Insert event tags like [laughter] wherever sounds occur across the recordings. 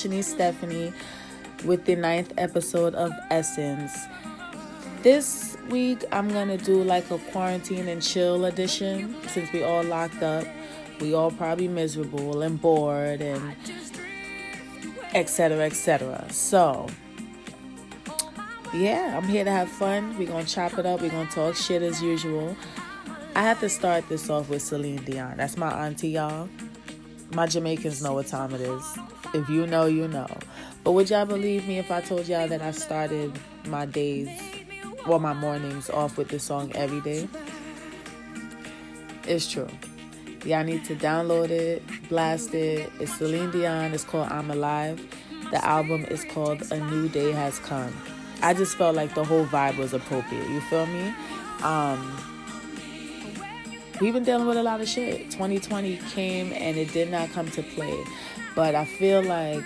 Shanice Stephanie with the ninth episode of Essence. This week I'm gonna do like a quarantine and chill edition since we all locked up. We all probably miserable and bored and etc. etc. So yeah, I'm here to have fun. We're gonna chop it up, we're gonna talk shit as usual. I have to start this off with Celine Dion. That's my auntie, y'all. My Jamaicans know what time it is. If you know, you know. But would y'all believe me if I told y'all that I started my days, well, my mornings off with this song every day? It's true. Y'all need to download it, blast it. It's Celine Dion. It's called I'm Alive. The album is called A New Day Has Come. I just felt like the whole vibe was appropriate. You feel me? Um, we've been dealing with a lot of shit. 2020 came and it did not come to play. But I feel like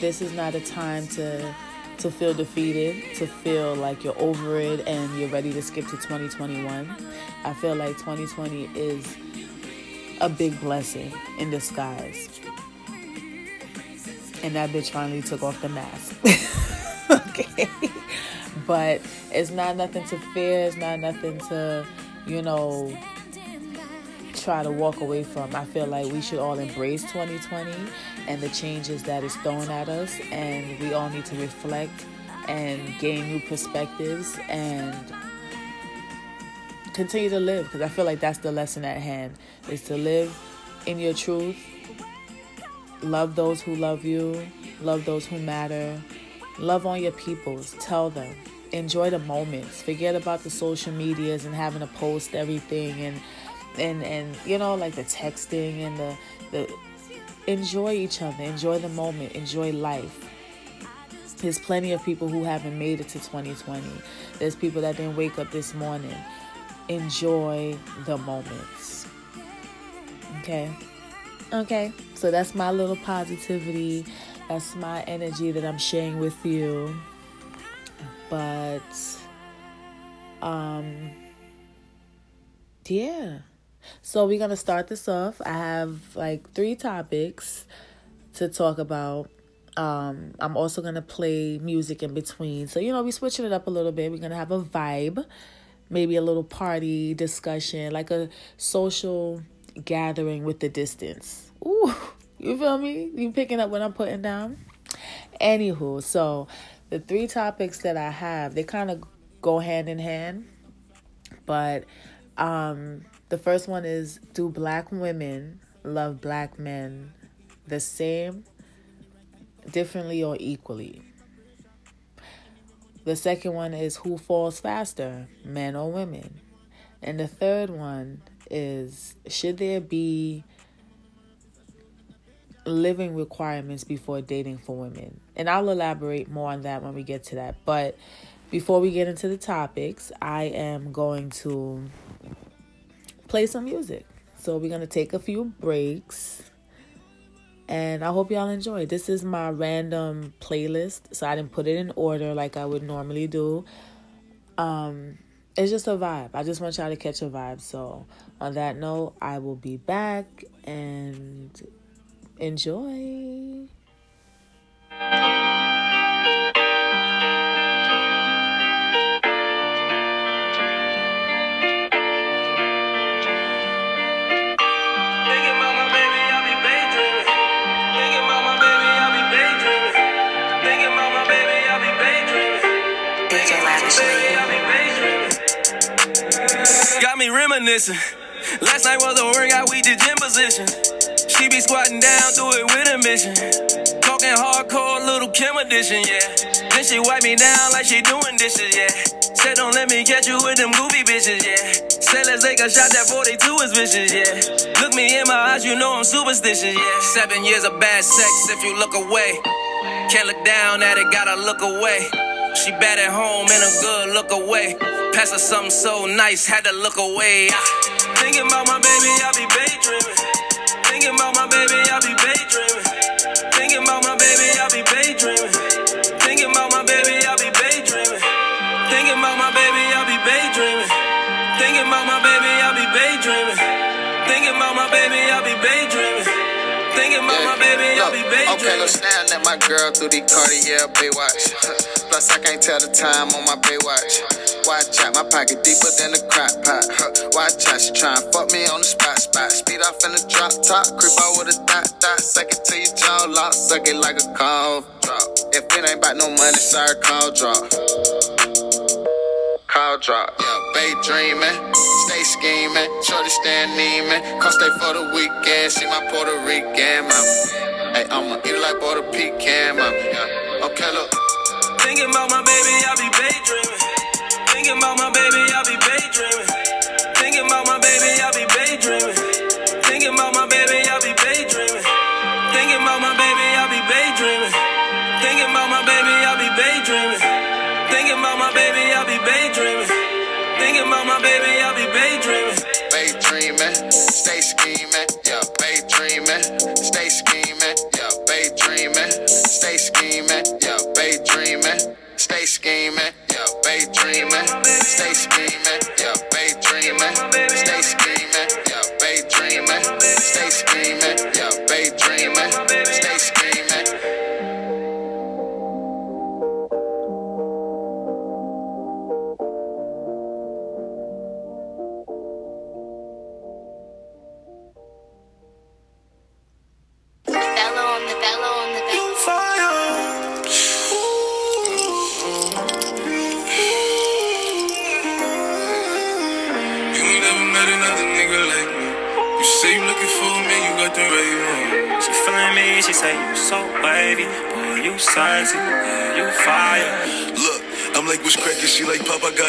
this is not a time to to feel defeated, to feel like you're over it and you're ready to skip to 2021. I feel like 2020 is a big blessing in disguise. And that bitch finally took off the mask. [laughs] okay. But it's not nothing to fear, it's not nothing to, you know, try to walk away from. I feel like we should all embrace 2020 and the changes that is thrown at us, and we all need to reflect and gain new perspectives and continue to live because I feel like that's the lesson at hand is to live in your truth, love those who love you, love those who matter, love on your peoples, tell them, enjoy the moments, forget about the social medias and having to post everything and and and you know like the texting and the the enjoy each other enjoy the moment enjoy life. There's plenty of people who haven't made it to 2020 there's people that didn't wake up this morning. Enjoy the moments. Okay? Okay. So that's my little positivity. That's my energy that i'm sharing with you but um yeah so we're gonna start this off. I have like three topics to talk about. Um, I'm also gonna play music in between. So you know, we're switching it up a little bit. We're gonna have a vibe, maybe a little party discussion, like a social gathering with the distance. Ooh, you feel me? You picking up what I'm putting down? Anywho, so the three topics that I have, they kind of go hand in hand, but um the first one is Do black women love black men the same, differently, or equally? The second one is Who falls faster, men or women? And the third one is Should there be living requirements before dating for women? And I'll elaborate more on that when we get to that. But before we get into the topics, I am going to play some music. So we're going to take a few breaks. And I hope y'all enjoy. This is my random playlist. So I didn't put it in order like I would normally do. Um it's just a vibe. I just want y'all to catch a vibe. So on that note, I will be back and enjoy. Got me reminiscing. Last night was a workout, we did gym position. She be squatting down, do it with a mission. Talking hardcore, Lil Kim edition, yeah. Then she wipe me down like she doing dishes, yeah. Said don't let me catch you with them goofy bitches, yeah. Said let's take a shot, that 42 is vicious, yeah. Look me in my eyes, you know I'm superstitious, yeah. Seven years of bad sex if you look away. Can't look down at it, gotta look away. She bad at home and a good look away. Pass her something so nice, had to look away. Ah. Thinking about my baby, I be daydreaming. Baby, I be daydreaming. Thinking about my baby, I be daydreaming. Thinking about my baby, I'll be baby. Okay, look, staring at my girl through the Cartier Baywatch. [laughs] Plus, I can't tell the time on my Baywatch. Watch Watch out, my pocket deeper than a crack pot. [laughs] Watch out, she tryna fuck me on the spot, spot. Speed off in the drop top, creep out with a dot, dot. Suck it till your jaw lock, suck it like a call drop. If it ain't about no money, sorry, call drop. Call drop, yeah, babe dreaming, stay scheming, shorty stand neeming, come stay for the weekend, see my Puerto Rican mama. Hey, I'ma eat like Puerto Pecan mama. Yeah. Okay, look. Thinking about my baby, I be daydreaming. Thinking about my baby, I be daydreaming. Thinking about my baby, I be yeah, daydreaming, stay scheming, yeah, daydreaming, stay scheming, yeah, daydreaming, stay scheming, yeah, daydreaming, stay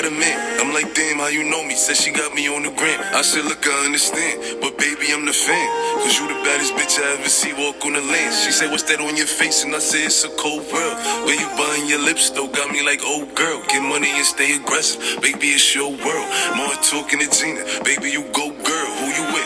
I'm like, damn, how you know me? Said she got me on the gram. I said, look, I understand, but baby, I'm the fan. Cause you the baddest bitch I ever see walk on the land. She said, what's that on your face? And I said, it's a cold world. Where you buying your lips, though, got me like, oh girl. Get money and stay aggressive. Baby, it's your world. More talking to Gina. Baby, you go girl.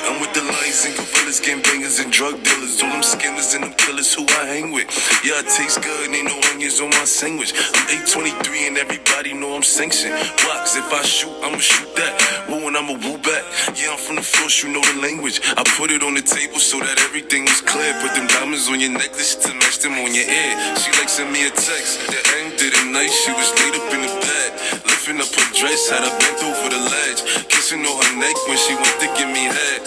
I'm with the lions and gorillas, gangbangers and drug dealers. All them skimmers and them killers who I hang with. Yeah, I taste good, ain't no onions on my sandwich. I'm 823 and everybody know I'm sanctioned. Blocks, if I shoot, I'ma shoot that. Woo and I'ma woo back. Yeah, I'm from the force, you know the language. I put it on the table so that everything was clear. Put them diamonds on your necklace to match them on your ear. She like send me a text. The end of the night, she was laid up in the bed. Up her dress, had her bent over the ledge. Kissing on her neck when she went to give me head.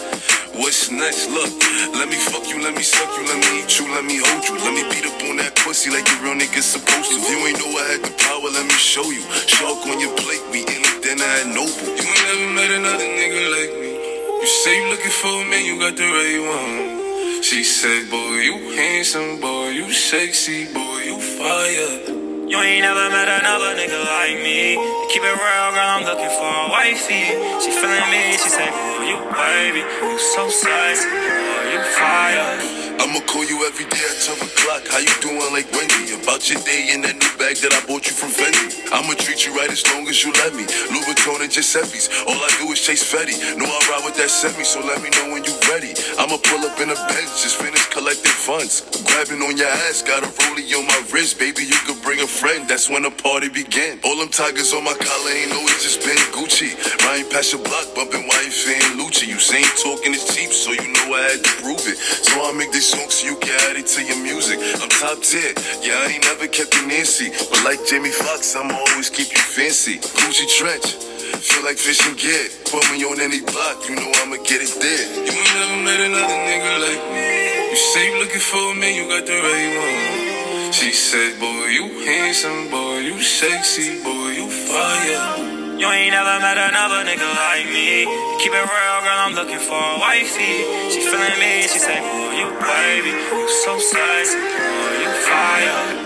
What's next? Look, let me fuck you, let me suck you, let me eat you, let me hold you. Let me beat up on that pussy like a real nigga supposed to. If you ain't know I had the power, let me show you. Shark on your plate, we in it, then I had noble. You ain't never met another nigga like me. You say you looking for me, you got the right one. She said, boy, you handsome, boy, you sexy, boy, you fire. You ain't never met another nigga like me. Keep it real, girl, I'm looking for a wifey. She feeling me, she say, boy, you baby, you so sexy, boy, you fire. I'ma call you every day at 12 o'clock. How you doing like Wendy? About your day in that new bag that I bought you from Fendi. I'ma treat you right as long as you let me. Louis Vuitton and Giuseppe's. All I do is chase Fetty. Know I ride with that semi, so let me know when you ready. I'ma pull up in a bench, just finish collecting funds. Grabbing on your ass, got a rollie on my wrist. Baby, you could bring a friend. That's when the party begin. All them tigers on my collar ain't always just been Gucci. Riding past your block, bumping wife and Lucci. You say talking is cheap, so you know I had to prove it. So I make this song you can add it to your music. I'm top tier, yeah, I ain't never kept you Nancy. But like Jamie Foxx, I'ma always keep you fancy. Gucci trench, feel like fish and get. Put me on any block, you know I'ma get it there. You ain't never met another nigga like me. You say you looking for me, you got the right one. She said, boy, you handsome, boy, you sexy, boy, you fire. You ain't never met another nigga like me. Keep it real, girl, I'm looking for a wifey. She feeling me, she say, boy, you baby, so sexy, boy, you fire.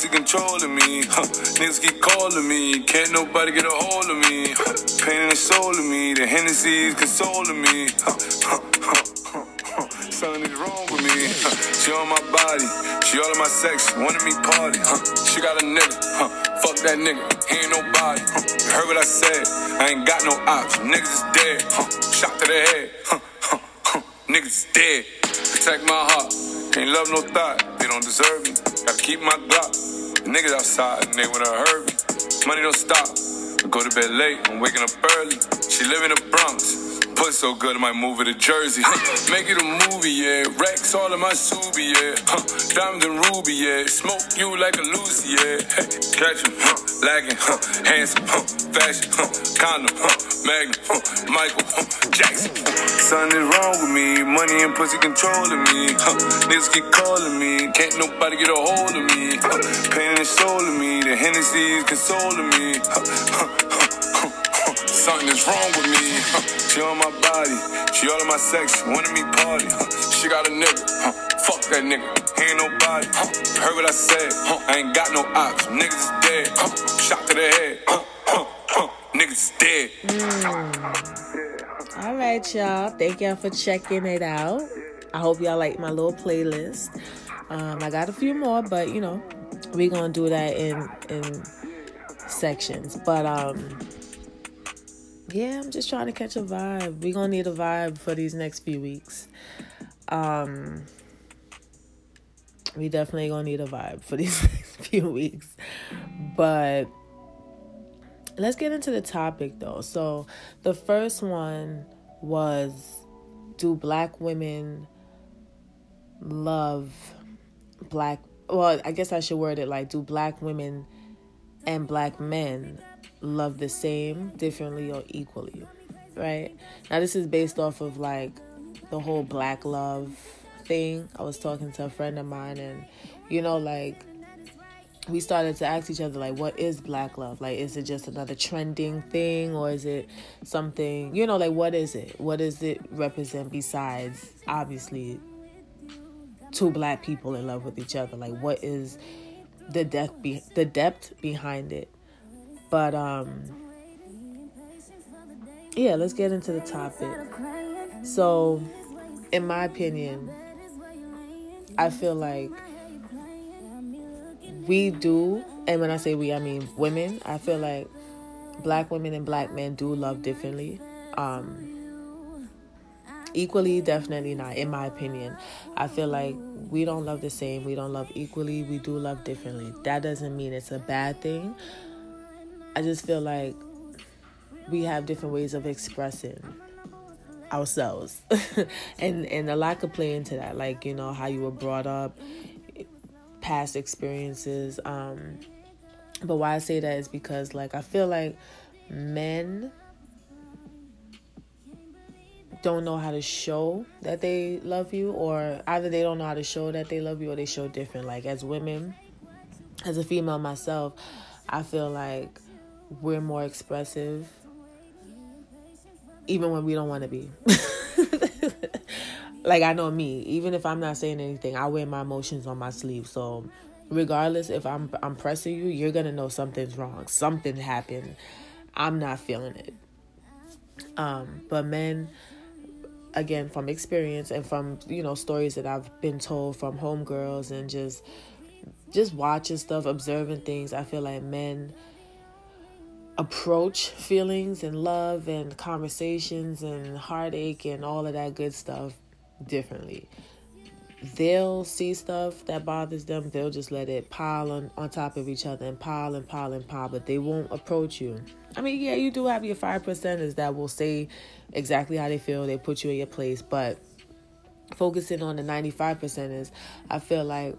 Money controlling me. Huh. Niggas keep calling me, can't nobody get a hold of me. Huh. Pain in the soul of me, the Hennessy's consoling me. Huh. Something is wrong with me. She on my body, she all in my sex, wanted me party. She got a nigga, fuck that nigga, he ain't nobody. You heard what I said, I ain't got no options. Niggas is dead, shot to the head. Niggas is dead. Protect my heart, can't love no thought. They don't deserve me. Gotta keep my Glock. The niggas outside and they wanna hurt me. Money don't stop. I go to bed late, I'm waking up early. She live in the Bronx. Pussy so good, might move it to Jersey. Make it a movie, yeah. Rex all in my Subi, yeah. Huh. Diamonds and ruby, yeah. Smoke you like a Lucy, yeah. Hey, catch him, huh. Lagging, huh. Handsome, huh. Fashion, huh. Condom, huh. Magnum, huh. Michael, huh. Jackson. Something wrong with me. Money and pussy controlling me. Huh. Niggas keep calling me. Can't nobody get a hold of me. Huh. Pain in the soul of me. The Hennessy's consoling me. Huh. Huh. Something is wrong with me. She on my body, she all in my sex, wanted me party. She got a nigga, huh. fuck that nigga, he ain't nobody. Huh. Heard what I said, huh. I ain't got no ops, niggas is dead. Huh. Shot to the head, huh. Huh. Huh. niggas is dead. Mm. All right, y'all. Thank y'all for checking it out. I hope y'all like my little playlist. Um, I got a few more, but you know, we're gonna do that in in sections. But um yeah, I'm just trying to catch a vibe. We're gonna need a vibe for these next few weeks. Um we definitely gonna need a vibe for [laughs] these next few weeks. But let's get into the topic though. So the first one was do black women love black well, I guess I should word it like do black women and black men love the same, differently, or equally, right? Now, this is based off of like the whole black love thing. I was talking to a friend of mine, and you know, like we started to ask each other like what is black love like is it just another trending thing or is it something you know like what is it what does it represent besides obviously two black people in love with each other like what is the depth be- the depth behind it but um yeah, let's get into the topic. So, in my opinion, I feel like we do, and when I say we, I mean women. I feel like black women and black men do love differently. Um, equally, definitely not, in my opinion. I feel like we don't love the same, we don't love equally, we do love differently. That doesn't mean it's a bad thing. I just feel like we have different ways of expressing ourselves. [laughs] And and a lot could play into that like you know how you were brought up past experiences um but why i say that is because like i feel like men don't know how to show that they love you or either they don't know how to show that they love you or they show different. Like as women as a female myself i feel like we're more expressive even when we don't want to be. [laughs] like I know me, even if I'm not saying anything, I wear my emotions on my sleeve. So regardless if I'm I'm pressing you, you're going to know something's wrong. Something happened. I'm not feeling it. Um but men again from experience and from you know stories that I've been told from homegirls and just just watching stuff, observing things, I feel like men approach feelings and love and conversations and heartache and all of that good stuff differently. They'll see stuff that bothers them, they'll just let it pile on, on top of each other and pile and pile and pile, but they won't approach you. I mean, yeah, you do have your five percenters that will say exactly how they feel, they put you in your place, but focusing on the 95 percenters, I feel like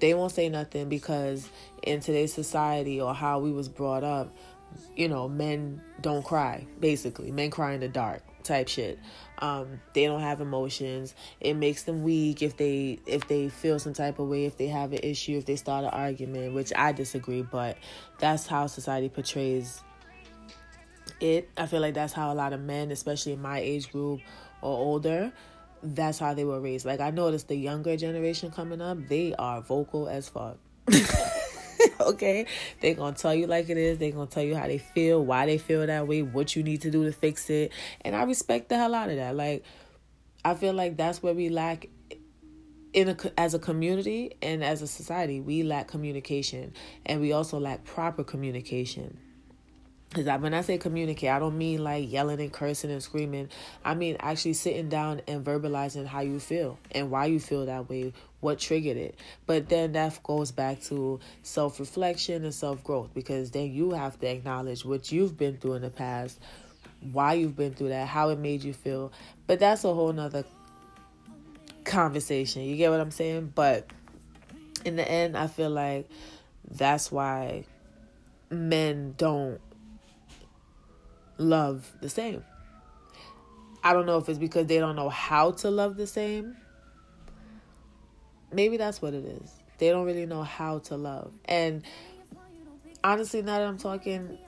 they won't say nothing because in today's society or how we was brought up, you know, men don't cry, basically. Men cry in the dark type shit. Um, they don't have emotions. It makes them weak if they if they feel some type of way, if they have an issue, if they start an argument, which I disagree, but that's how society portrays it. I feel like that's how a lot of men, especially in my age group or older, that's how they were raised. Like I noticed the younger generation coming up, they are vocal as fuck. [laughs] [laughs] okay? They're going to tell you like it is. They're going to tell you how they feel, why they feel that way, what you need to do to fix it. And I respect the hell out of that. Like, I feel like that's where we lack in a, as a community and as a society. We lack communication and we also lack proper communication. Because when I say communicate, I don't mean like yelling and cursing and screaming. I mean actually sitting down and verbalizing how you feel and why you feel that way, what triggered it. But then that goes back to self reflection and self growth because then you have to acknowledge what you've been through in the past, why you've been through that, how it made you feel. But that's a whole nother conversation. You get what I'm saying? But in the end, I feel like that's why men don't love the same. I don't know if it's because they don't know how to love the same. Maybe that's what it is. They don't really know how to love. And honestly, now that I'm talking,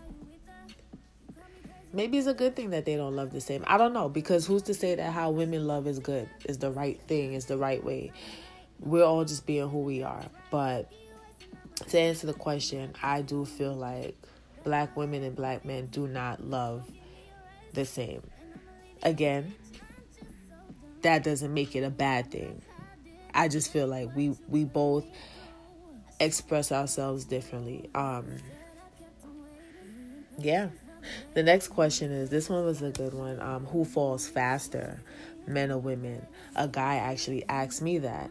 maybe it's a good thing that they don't love the same. I don't know because who's to say that how women love is good, is the right thing, is the right way. We're all just being who we are. But to answer the question, I do feel like black women and black men do not love the same. Again, that doesn't make it a bad thing. I just feel like we we both express ourselves differently. Um yeah. The next question is this one was a good one. Um who falls faster, men or women? A guy actually asked me that.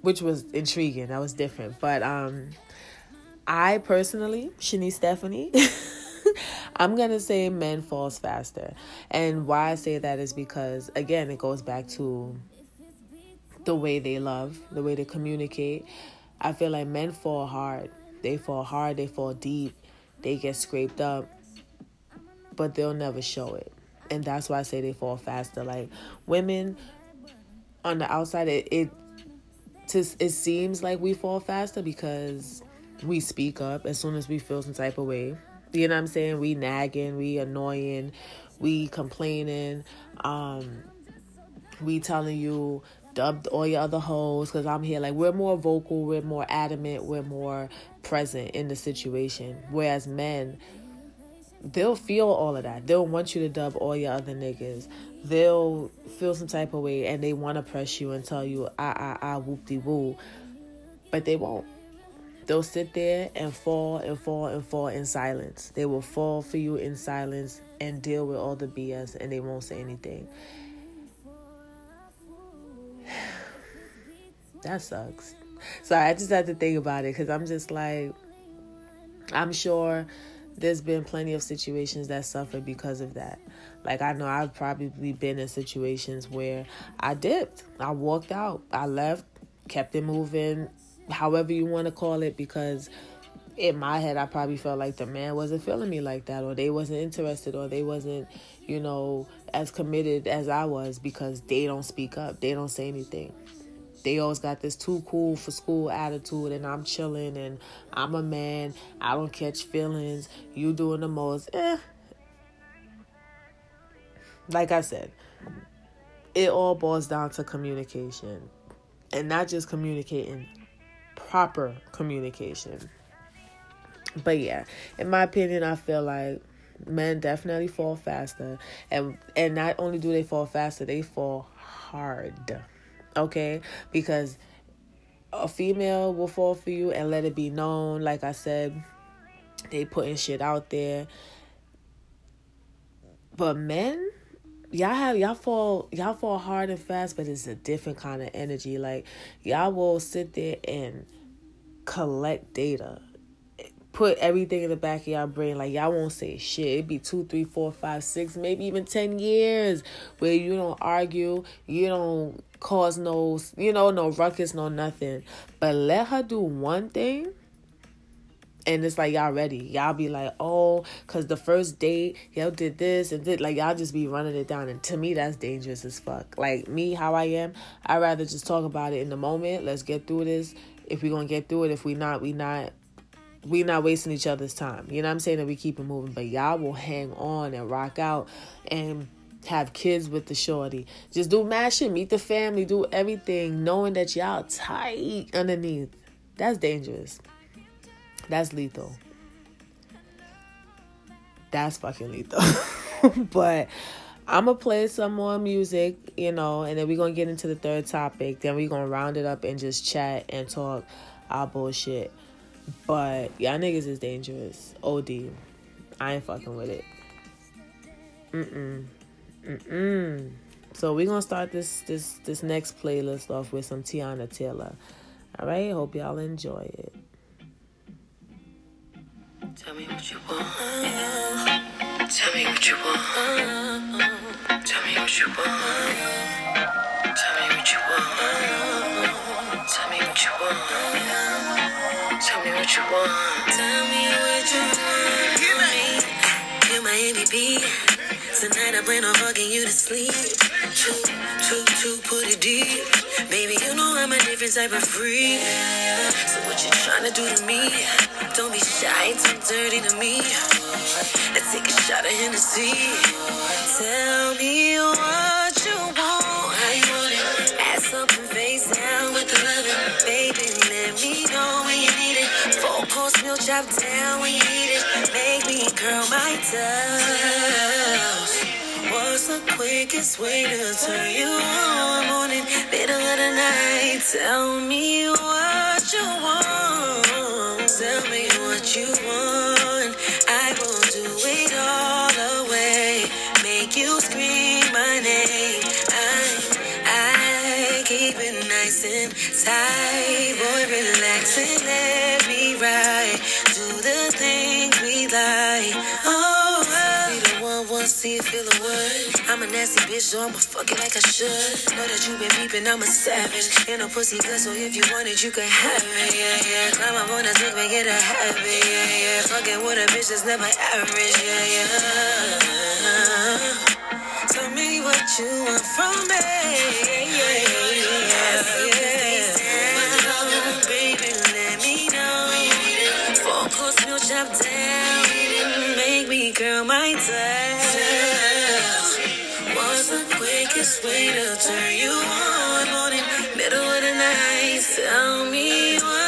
Which was intriguing. That was different. But um I personally, Shanice Stephanie, [laughs] I'm going to say men falls faster. And why I say that is because, again, it goes back to the way they love, the way they communicate. I feel like men fall hard. They fall hard, they fall deep, they get scraped up, but they'll never show it. And that's why I say they fall faster. Like women on the outside, it, it, it seems like we fall faster because we speak up as soon as we feel some type of way. You know what I'm saying? We nagging, we annoying, we complaining, um, we telling you dubbed all your other hoes because I'm here. Like we're more vocal, we're more adamant, we're more present in the situation. Whereas men, they'll feel all of that. They'll want you to dub all your other niggas. They'll feel some type of way and they want to press you and tell you ah ah ah whoop de woo, but they won't they'll sit there and fall and fall and fall in silence. They will fall for you in silence and deal with all the BS and they won't say anything. That sucks. So I just had to think about it because I'm just like, I'm sure there's been plenty of situations that suffered because of that. Like I know I've probably been in situations where I dipped, I walked out, I left, kept it moving, however you want to call it, because in my head I probably felt like the man wasn't feeling me like that, or they wasn't interested, or they wasn't, you know, as committed as I was because they don't speak up, they don't say anything. They always got this too cool for school attitude, and I'm chilling, and I'm a man. I don't catch feelings. You doing the most, eh. Like I said, it all boils down to communication, and not just communicating proper communication. But yeah, in my opinion, I feel like men definitely fall faster and and not only do they fall faster, they fall hard. Okay? Because a female will fall for you and let it be known, like I said, they putting shit out there. But men, y'all have y'all fall y'all fall hard and fast, but it's a different kind of energy. Like y'all will sit there and collect data. Put everything in the back of y'all brain. Like y'all won't say shit. It'd be two, three, four, five, six, maybe even ten years where you don't argue, you don't cause no, you know, no ruckus, no nothing. But let her do one thing and it's like y'all ready. Y'all be like, oh, cause the first date y'all did this and did like y'all just be running it down. And to me, that's dangerous as fuck. Like me, how I am, I rather just talk about it in the moment. Let's get through this. If we gonna get through it, if we not, we not. We not wasting each other's time. You know what I'm saying? That we keep it moving. But y'all will hang on and rock out and have kids with the shorty. Just do mad shit, meet the family, do everything, knowing that y'all tight underneath That's dangerous. That's lethal. That's fucking lethal. [laughs] but I'm gonna play some more music, you know, and then we're gonna get into the third topic. Then we're gonna round it up and just chat and talk our bullshit. But y'all niggas is dangerous. OD. I ain't fucking with it. Mm-mm. Mm-mm. So we're gonna start this this this next playlist off with some Teyana Taylor. Alright, hope y'all enjoy it. Tell me what you want. Tell me what you want. Tell me what you want. Tell me what you want. Tell me what you want. Tell me what you want. Tell me what you want. You're my MVP. Tonight I plan on fucking you to sleep. Two, two, two, put it deep. Baby, you know I'm a different type of freak. So what you trying to do to me? Don't be shy, too dirty to me. Let's take a shot of Hennessy. Tell me what you want. How you want it? Ass up and face down with the loving. Baby, let me know when you need meal chop down when you need it. Make me curl my toes. What's the quickest way to turn you on? Morning, middle of the night. Tell me what you want. Tell me what you want. I will do it all away. Make you scream my name. I, I keep it nice and tight. Boy, relax and I'm a nasty bitch, so I'ma fuck it like I should. Know that you been peeping, I'm a savage. And a pussy good, so if you want it, you can have it, yeah, yeah. Climb up on a dick, make it a habit, yeah, yeah. Fucking with a bitch that's never average, yeah, yeah. Tell me what you want from me, yeah, yeah, yeah. Me curl my tail. Quickest way to turn you on. Morning, middle of the night. Tell me what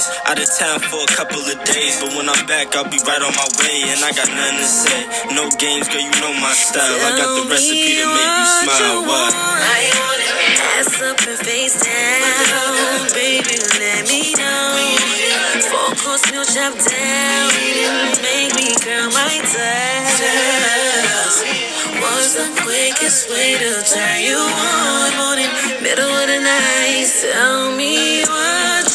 Out of town for a couple of days, but when I'm back, I'll be right on my way. And I got nothing to say. No games, girl, you know my style. I got the recipe to make you smile. What? I want it. Ass up and face down. Baby, let me know. Four course meal chop down. Make me curl my toes. What's the quickest way to turn you on? Morning, middle of the night. Tell me what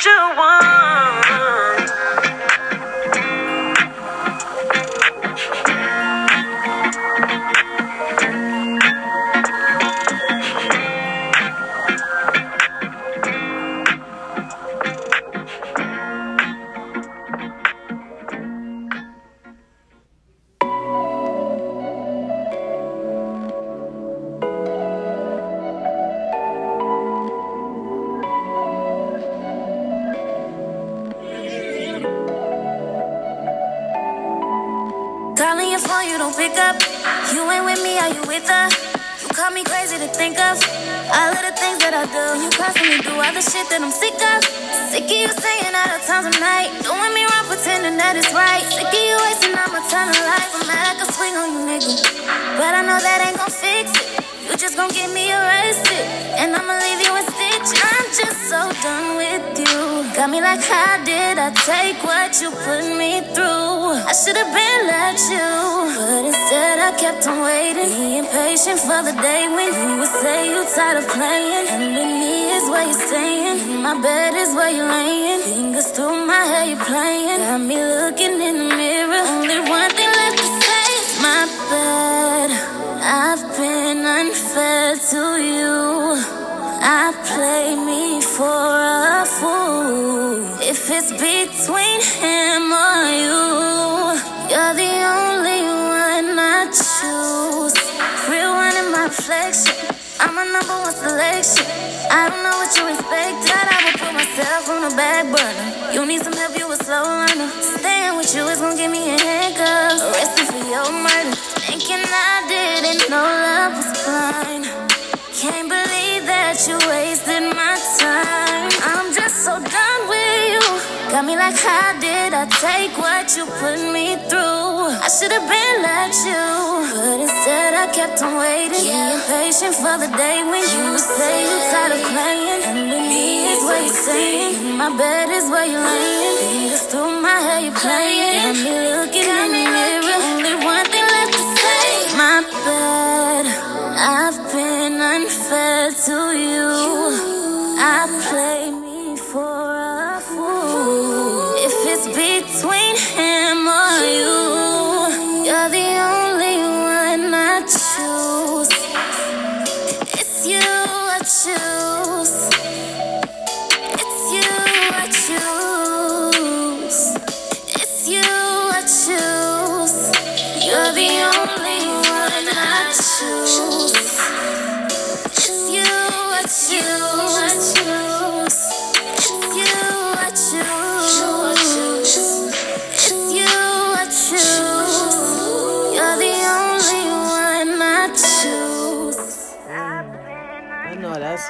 着我。Don't pick up. You ain't with me, are you with her? You call me crazy to think of. All of the things that I do, you constantly do all the shit that I'm sick of. Sick of you saying all the times of night. Doing me wrong, pretending that it's right. Sick of you wasting all my time in life. I'm mad I can swing on you, nigga. But I know that ain't gon' fix it. You just gon' get me arrested. And I'ma leave you in stitches. I'm just so done with you. Got me like, how did I take what you put me through? I should have been let you, but instead I kept on waiting. Being patient for the day when you would say you're tired of playing. And with me is where you're staying. In My bed is where you're laying. Fingers through my hair, you're playing. Got me looking in the mirror. Only one thing left to say my bad. I've been unfair to you. I play me for a fool. If it's between him or you, reflection. I'm a number one selection. I don't know what you expected. I would put myself on the back burner. You need some help, you a slow runner. Staying with you is gonna give me a handcuff. Arrested for your murder. Thinking I didn't know love was blind. Me like, how did I take what you put me through? I should have been like you, but instead I kept on waiting. Yeah. Being patient for the day when you say you're tired of playing. And with me is what you're saying. My bed is where you're laying. Fingers through my hair, you're playing. Got me looking in the mirror. Only one thing left to say. My bad. I've been unfair to you. I play me for between him or you,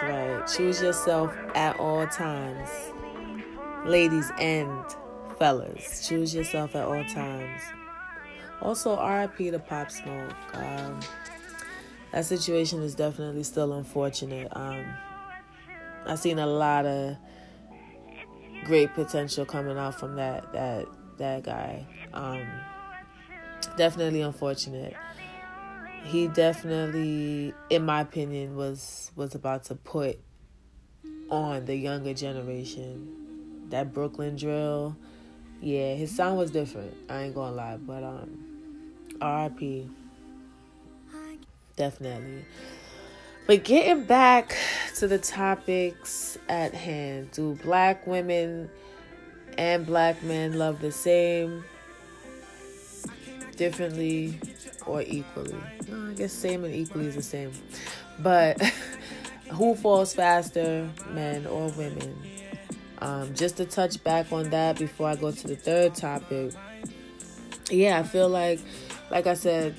right. Choose yourself at all times. Ladies and fellas, choose yourself at all times. Also, RIP to Pop Smoke. Um, that situation is definitely still unfortunate. Um, I've seen a lot of great potential coming out from that that that guy. Um, definitely unfortunate. He definitely, in my opinion, was was about to put on the younger generation that Brooklyn drill. Yeah, his sound was different. I ain't gonna lie, but um, R.I.P. Definitely. But getting back to the topics at hand, do black women and black men love the same, differently, or equally? No, I guess same and equally is the same. But [laughs] who falls faster, men or women? Um, just to touch back on that before I go to the third topic. Yeah, I feel like, like I said,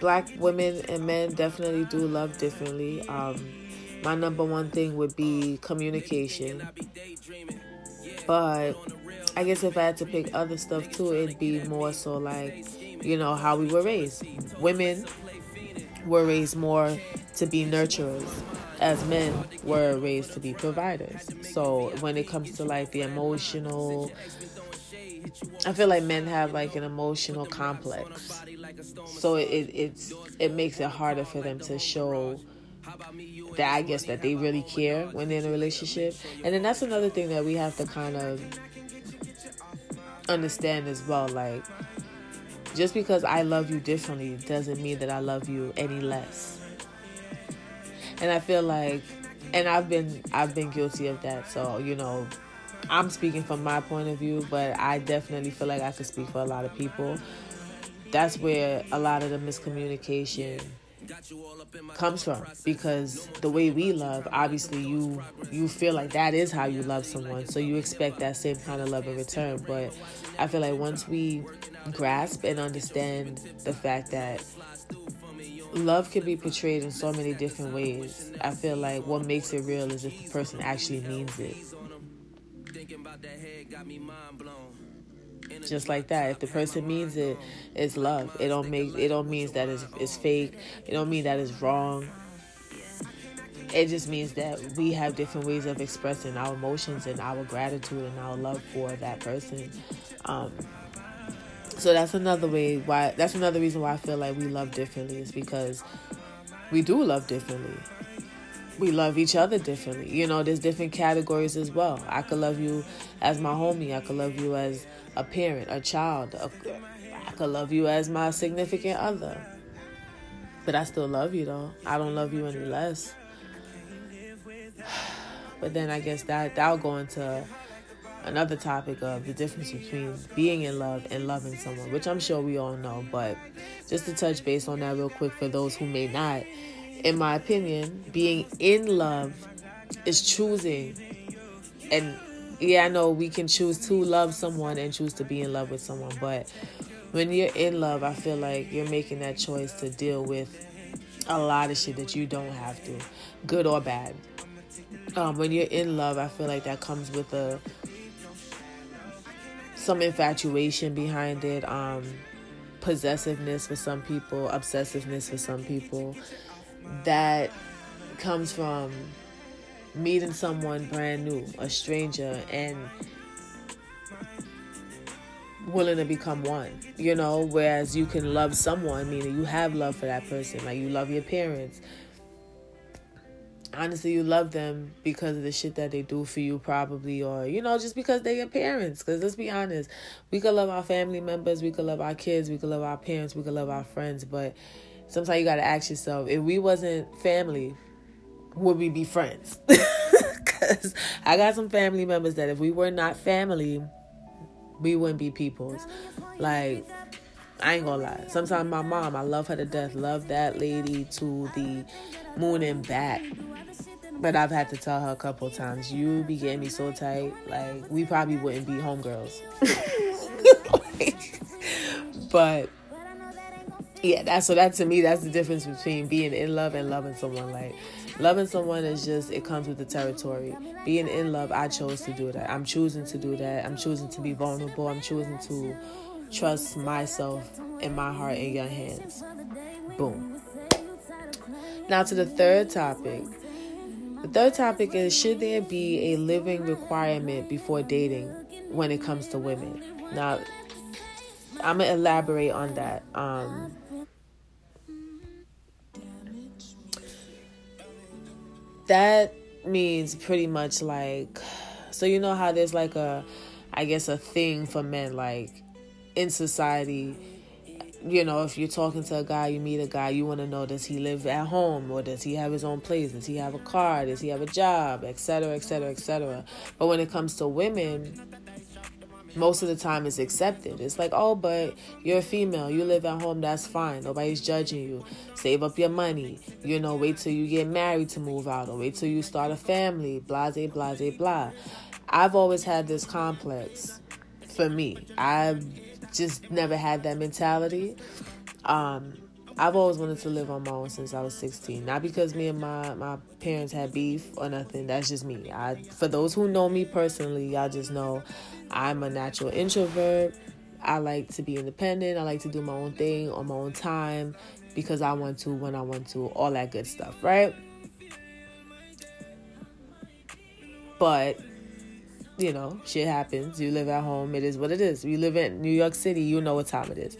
black women and men definitely do love differently. Um, my number one thing would be communication. But I guess if I had to pick other stuff too, it'd be more so like, you know, how we were raised. Women were raised more to be nurturers, as men were raised to be providers. So when it comes to like the emotional, I feel like men have like an emotional complex. So it, it it's it makes it harder for them to show that I guess that they really care when they're in a relationship. And then that's another thing that we have to kind of understand as well. Like just because I love you differently doesn't mean that I love you any less. And I feel like and I've been I've been guilty of that. So, you know, I'm speaking from my point of view, but I definitely feel like I could speak for a lot of people. That's where a lot of the miscommunication comes from. because the way we love obviously you you feel like that is how you love someone. so you expect that same kind of love in return. but i feel like once we grasp and understand the fact that love can be portrayed in so many different ways. i feel like what makes it real is if the person actually means it just like that. If the person means it, it's love. It don't make it don't means that it's, it's fake. It don't mean that it's wrong. it just means that we have different ways of expressing our emotions and our gratitude and our love for that person. Um, so that's another way why that's another reason why I feel like we love differently is because we do love differently. We love each other differently. You know, there's different categories as well. I could love you as my homie. I could love you as a parent, a child. A, I could love you as my significant other. But I still love you though. I don't love you any less. [sighs] But then I guess that that'll go into another topic of the difference between being in love and loving someone, which I'm sure we all know. But just to touch base on that real quick for those who may not, in my opinion, being in love is choosing. And yeah, I know we can choose to love someone and choose to be in love with someone, but when you're in love, I feel like you're making that choice to deal with a lot of shit that you don't have to, good or bad. Um, when you're in love, I feel like that comes with a some infatuation behind it, um, possessiveness for some people, obsessiveness for some people. That comes from meeting someone brand new, a stranger, and willing to become one, you know, whereas you can love someone, meaning you have love for that person, like you love your parents. Honestly, you love them because of the shit that they do for you, probably, or you know, just because they're your parents. Because let's be honest, we could love our family members, we could love our kids, we could love our parents, we could love our friends, but sometimes you got to ask yourself if we wasn't family, would we be friends? [laughs] Because I got some family members that if we were not family, we wouldn't be peoples. Like, I ain't gonna lie. Sometimes my mom, I love her to death. Love that lady to the moon and back. But I've had to tell her a couple times, you be getting me so tight. Like, we probably wouldn't be homegirls. [laughs] but yeah, that's so that to me, that's the difference between being in love and loving someone. Like, Loving someone is just, it comes with the territory. Being in love, I chose to do that. I'm choosing to do that. I'm choosing to be vulnerable. I'm choosing to trust myself and my heart in your hands. Boom. Now to the third topic. The third topic is should there be a living requirement before dating when it comes to women? Now, I'm gonna elaborate on that. Um, that means pretty much like so you know how there's like a I guess a thing for men like in society you know, if you're talking to a guy, you meet a guy, you want to know does he live at home or does he have his own place? Does he have a car? Does he have a job? Etc. Etc. Etc. But when it comes to women, most of the time it's accepted. It's like, oh, but you're a female, you live at home, that's fine. Nobody's judging you. Save up your money. You know, wait till you get married to move out, or wait till you start a family. Blase, blase, blah. I've always had this complex. For me, I've just never had that mentality. Um, I've always wanted to live on my own since I was 16. Not because me and my, my parents had beef or nothing. That's just me. I for those who know me personally, y'all just know I'm a natural introvert. I like to be independent. I like to do my own thing on my own time because I want to, when I want to, all that good stuff, right? But, you know, shit happens. You live at home. It is what it is. You live in New York City. You know what time it is.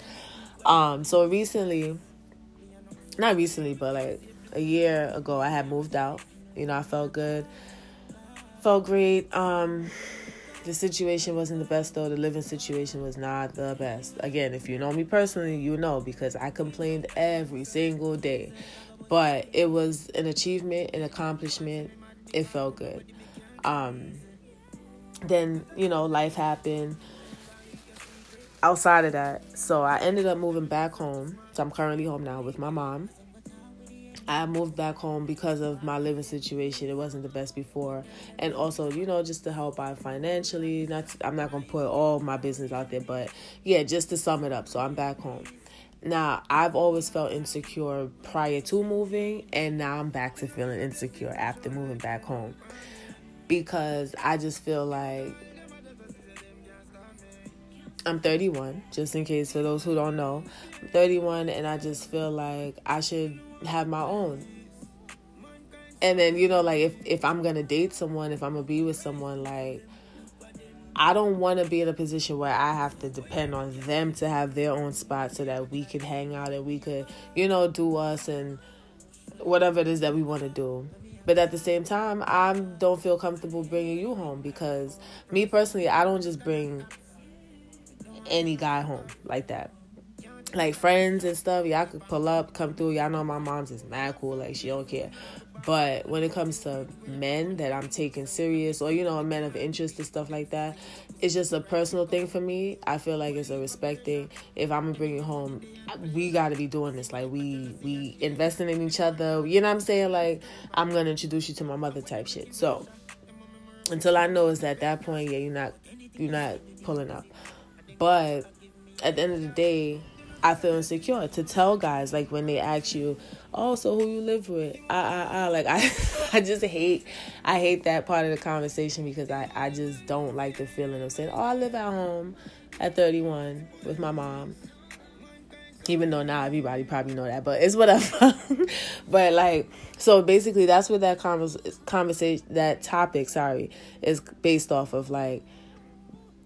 Um, so recently, not recently, but like a year ago, I had moved out. You know, I felt good, felt great. Um, the situation wasn't the best though. The living situation was not the best. Again, if you know me personally, you know because I complained every single day. But it was an achievement, an accomplishment. It felt good. Um, then, you know, life happened outside of that. So I ended up moving back home. So I'm currently home now with my mom. I moved back home because of my living situation. It wasn't the best before, and also, you know, just to help out financially. Not, to, I'm not gonna put all my business out there, but yeah, just to sum it up. So I'm back home. Now, I've always felt insecure prior to moving, and now I'm back to feeling insecure after moving back home because I just feel like I'm 31, just in case for those who don't know. I'm 31, and I just feel like I should have my own. and then you know like if if i'm gonna date someone if i'm gonna be with someone like i don't want to be in a position where i have to depend on them to have their own spot so that we could hang out and we could you know do us and whatever it is that we want to do but at the same time i don't feel comfortable bringing you home because me personally i don't just bring any guy home like that like friends and stuff, y'all could pull up, come through. Y'all know my mom's is mad cool, like she don't care. But when it comes to men that I'm taking serious, or you know, men of interest and stuff like that, it's just a personal thing for me. I feel like it's a respect thing. If I'm gonna bring you home, we got to be doing this. Like we we investing in each other. You know what I'm saying? Like I'm gonna introduce you to my mother type shit. So until I know is at that point, yeah, you're not you're not pulling up. But at the end of the day, I feel insecure to tell guys like when they ask you, "Oh, so who you live with?" I, I, I like I, [laughs] I just hate, I hate that part of the conversation because I, I just don't like the feeling of saying, "Oh, I live at home at 31 with my mom." Even though now everybody probably know that, but it's whatever. [laughs] but like, so basically, that's what that convers- conversation, that topic, sorry, is based off of. Like,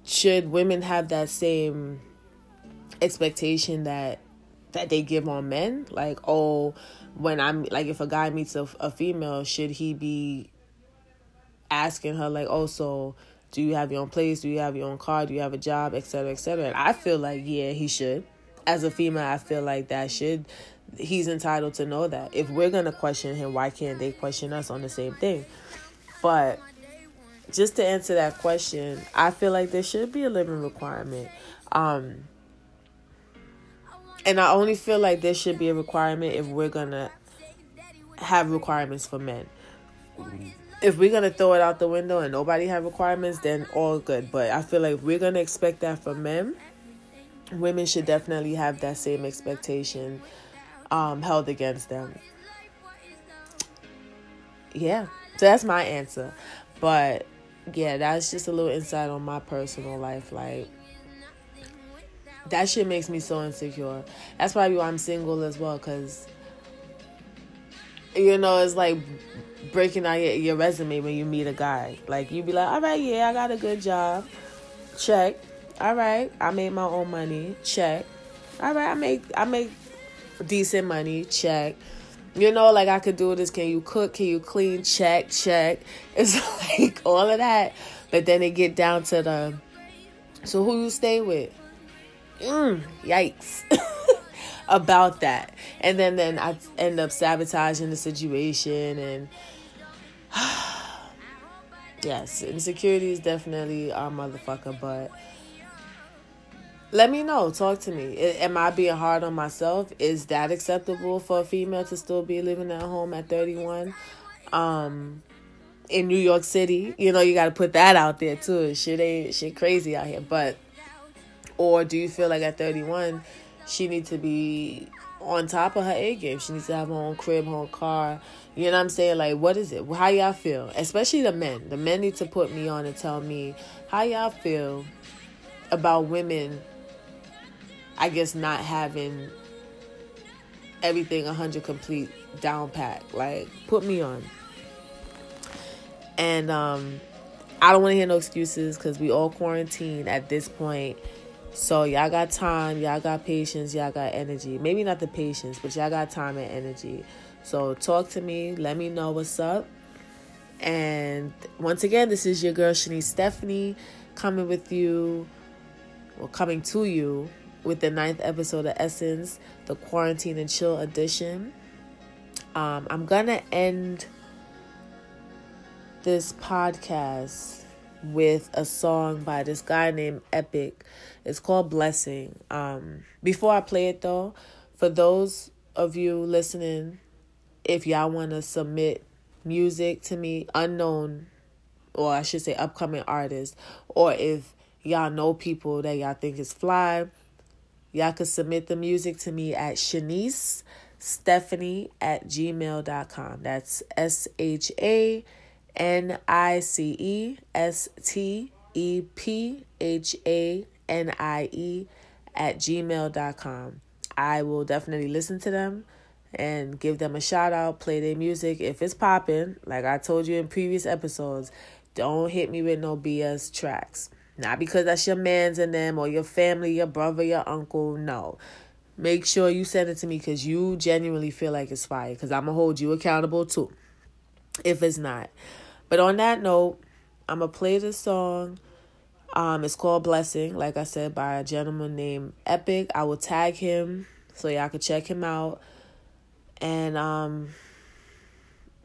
should women have that same expectation that that they give on men. Like oh when i'm like if a guy meets a, a female should he be asking her like oh so do you have your own place? Do you have your own car? Do you have a job? Etc etc and i feel like yeah he should. As a female i feel like that should he's entitled to know that. If we're gonna question him why can't they question us on the same thing? But just to answer that question i feel like there should be a living requirement. Um and I only feel like this should be a requirement if we're gonna have requirements for men. If we're gonna throw it out the window and nobody have requirements, then all good. But I feel like we're gonna expect that from men, women should definitely have that same expectation um, held against them. Yeah, so that's my answer. But yeah, that's just a little insight on my personal life. Like, that shit makes me so insecure. That's probably why I'm single as well, cause you know it's like breaking out your, your resume when you meet a guy. Like you'd be like, all right, yeah, I got a good job, check. All right, I made my own money, check. All right, I make I make decent money, check. You know, like I could do this. Can you cook? Can you clean? Check, check. [laughs] It's like all of that. But then it get down to the so who you stay with? Mm, yikes. [laughs] About that. And then then i end up sabotaging the situation and [sighs] yes insecurity is definitely our motherfucker but let me know. Talk to me. Am i being hard on myself? Is that acceptable for a female to still be living at home at 31 um in new york city you know you got to put that out there too. Shit ain't shit crazy out here but or do you feel like at 31 she needs to be on top of her A game? She needs to have her own crib, her own car. You know what I'm saying? Like, what is it? How y'all feel? Especially the men. The men need to put me on and tell me how y'all feel about women, I guess, not having everything 100 complete down pat. Like, put me on. And um, I don't want to hear no excuses because we all quarantine at this point so y'all got time, y'all got patience, y'all got energy. Maybe not the patience, but y'all got time and energy. So talk to me, let me know what's up. And once again, this is your girl Shanice Stephanie coming with you, or coming to you with the ninth episode of Essence, the Quarantine and Chill edition. Um, I'm gonna end this podcast with a song by this guy named Epic. It's called Blessing. Um, before I play it though, for those of you listening, if y'all want to submit music to me, unknown, or I should say upcoming artists, or if y'all know people that y'all think is fly, y'all could submit the music to me at Shanice Stephanie at gmail.com. That's S H A N I C E S T E P H A N I E at gmail.com. I will definitely listen to them and give them a shout out, play their music. If it's popping, like I told you in previous episodes, don't hit me with no BS tracks. Not because that's your man's in them or your family, your brother, your uncle. No. Make sure you send it to me because you genuinely feel like it's fire. Because I'm going to hold you accountable too if it's not. But on that note, I'm going to play this song. Um, it's called Blessing, like I said, by a gentleman named Epic. I will tag him so y'all can check him out. And um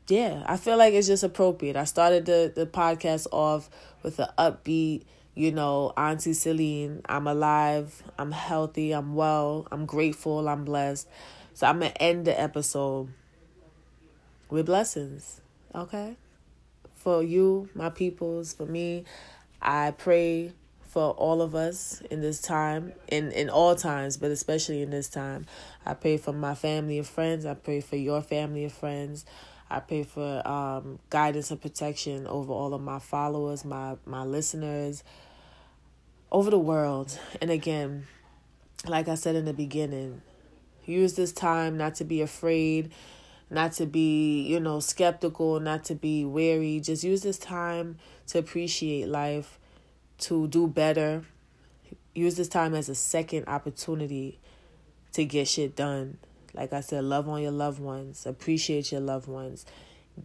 yeah, I feel like it's just appropriate. I started the, the podcast off with an upbeat, you know, Auntie Celine, I'm alive, I'm healthy, I'm well, I'm grateful, I'm blessed. So I'm going to end the episode with blessings, okay? For you, my peoples, for me, I pray for all of us in this time, in, in all times, but especially in this time. I pray for my family and friends. I pray for your family and friends. I pray for um, guidance and protection over all of my followers, my my listeners, over the world. And again, like I said in the beginning, use this time not to be afraid, not to be, you know, skeptical, not to be wary. Just use this time to appreciate life, to do better. Use this time as a second opportunity to get shit done. Like I said, love on your loved ones, appreciate your loved ones.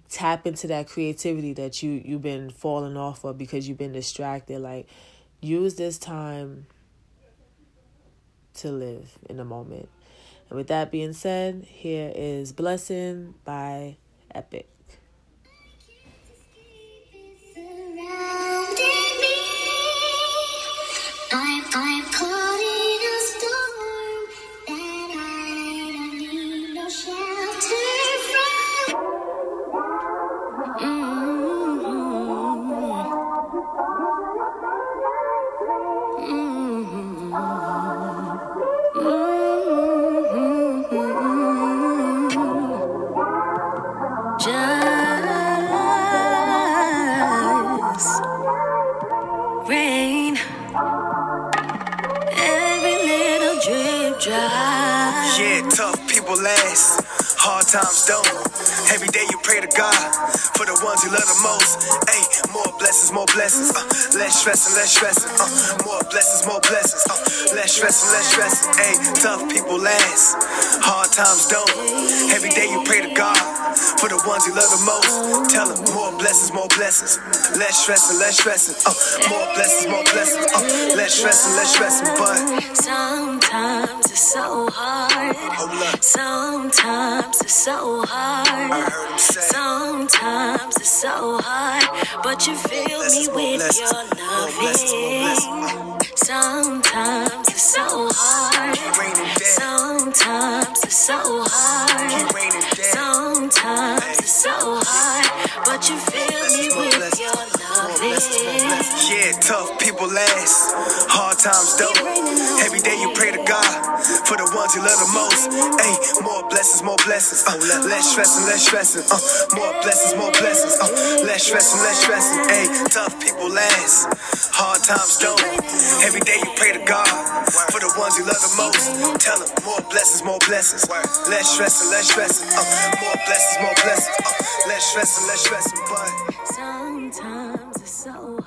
Tap into that creativity that you you've been falling off of because you've been distracted. Like use this time to live in the moment. And with that being said, here is Blessing by Epic. Times don't. Every day you pray to God for the ones you love the most. Hey, more blessings, more blessings. Uh, less stressing, less stressing. Uh, more blessings, more blessings. Uh, less stressing, less stressing. Hey, tough people last, hard times don't. Every day you pray to God for the ones you love the most. Tell them more blessings, more blessings. Less stressing, less stressing. Uh, more blessings, more blessings. Uh, less stressing, less stressing. But Sometimes it's so hard. Sometimes it's so hard. Sometimes it's so hard. But you fill me with your loving. Sometimes it's so hard. Sometimes it's so hard. Sometimes it's so hard. But you fill me with your. Yeah, tough people last, hard times don't. Every day you pray to God for the ones you love the most. Hey, more blessings, more blessings. Uh, less stressing, less stressing. Uh, more blessings, more blessings. Uh, less stressing, less stressing. Hey, tough people last, hard times don't. Every day you pray to God for the ones you love the most. Tell them more blessings, more blessings. Less stressing, less stressing. Uh, more blessings, more blessings. Uh, less stressing, less stressing. But Sometimes so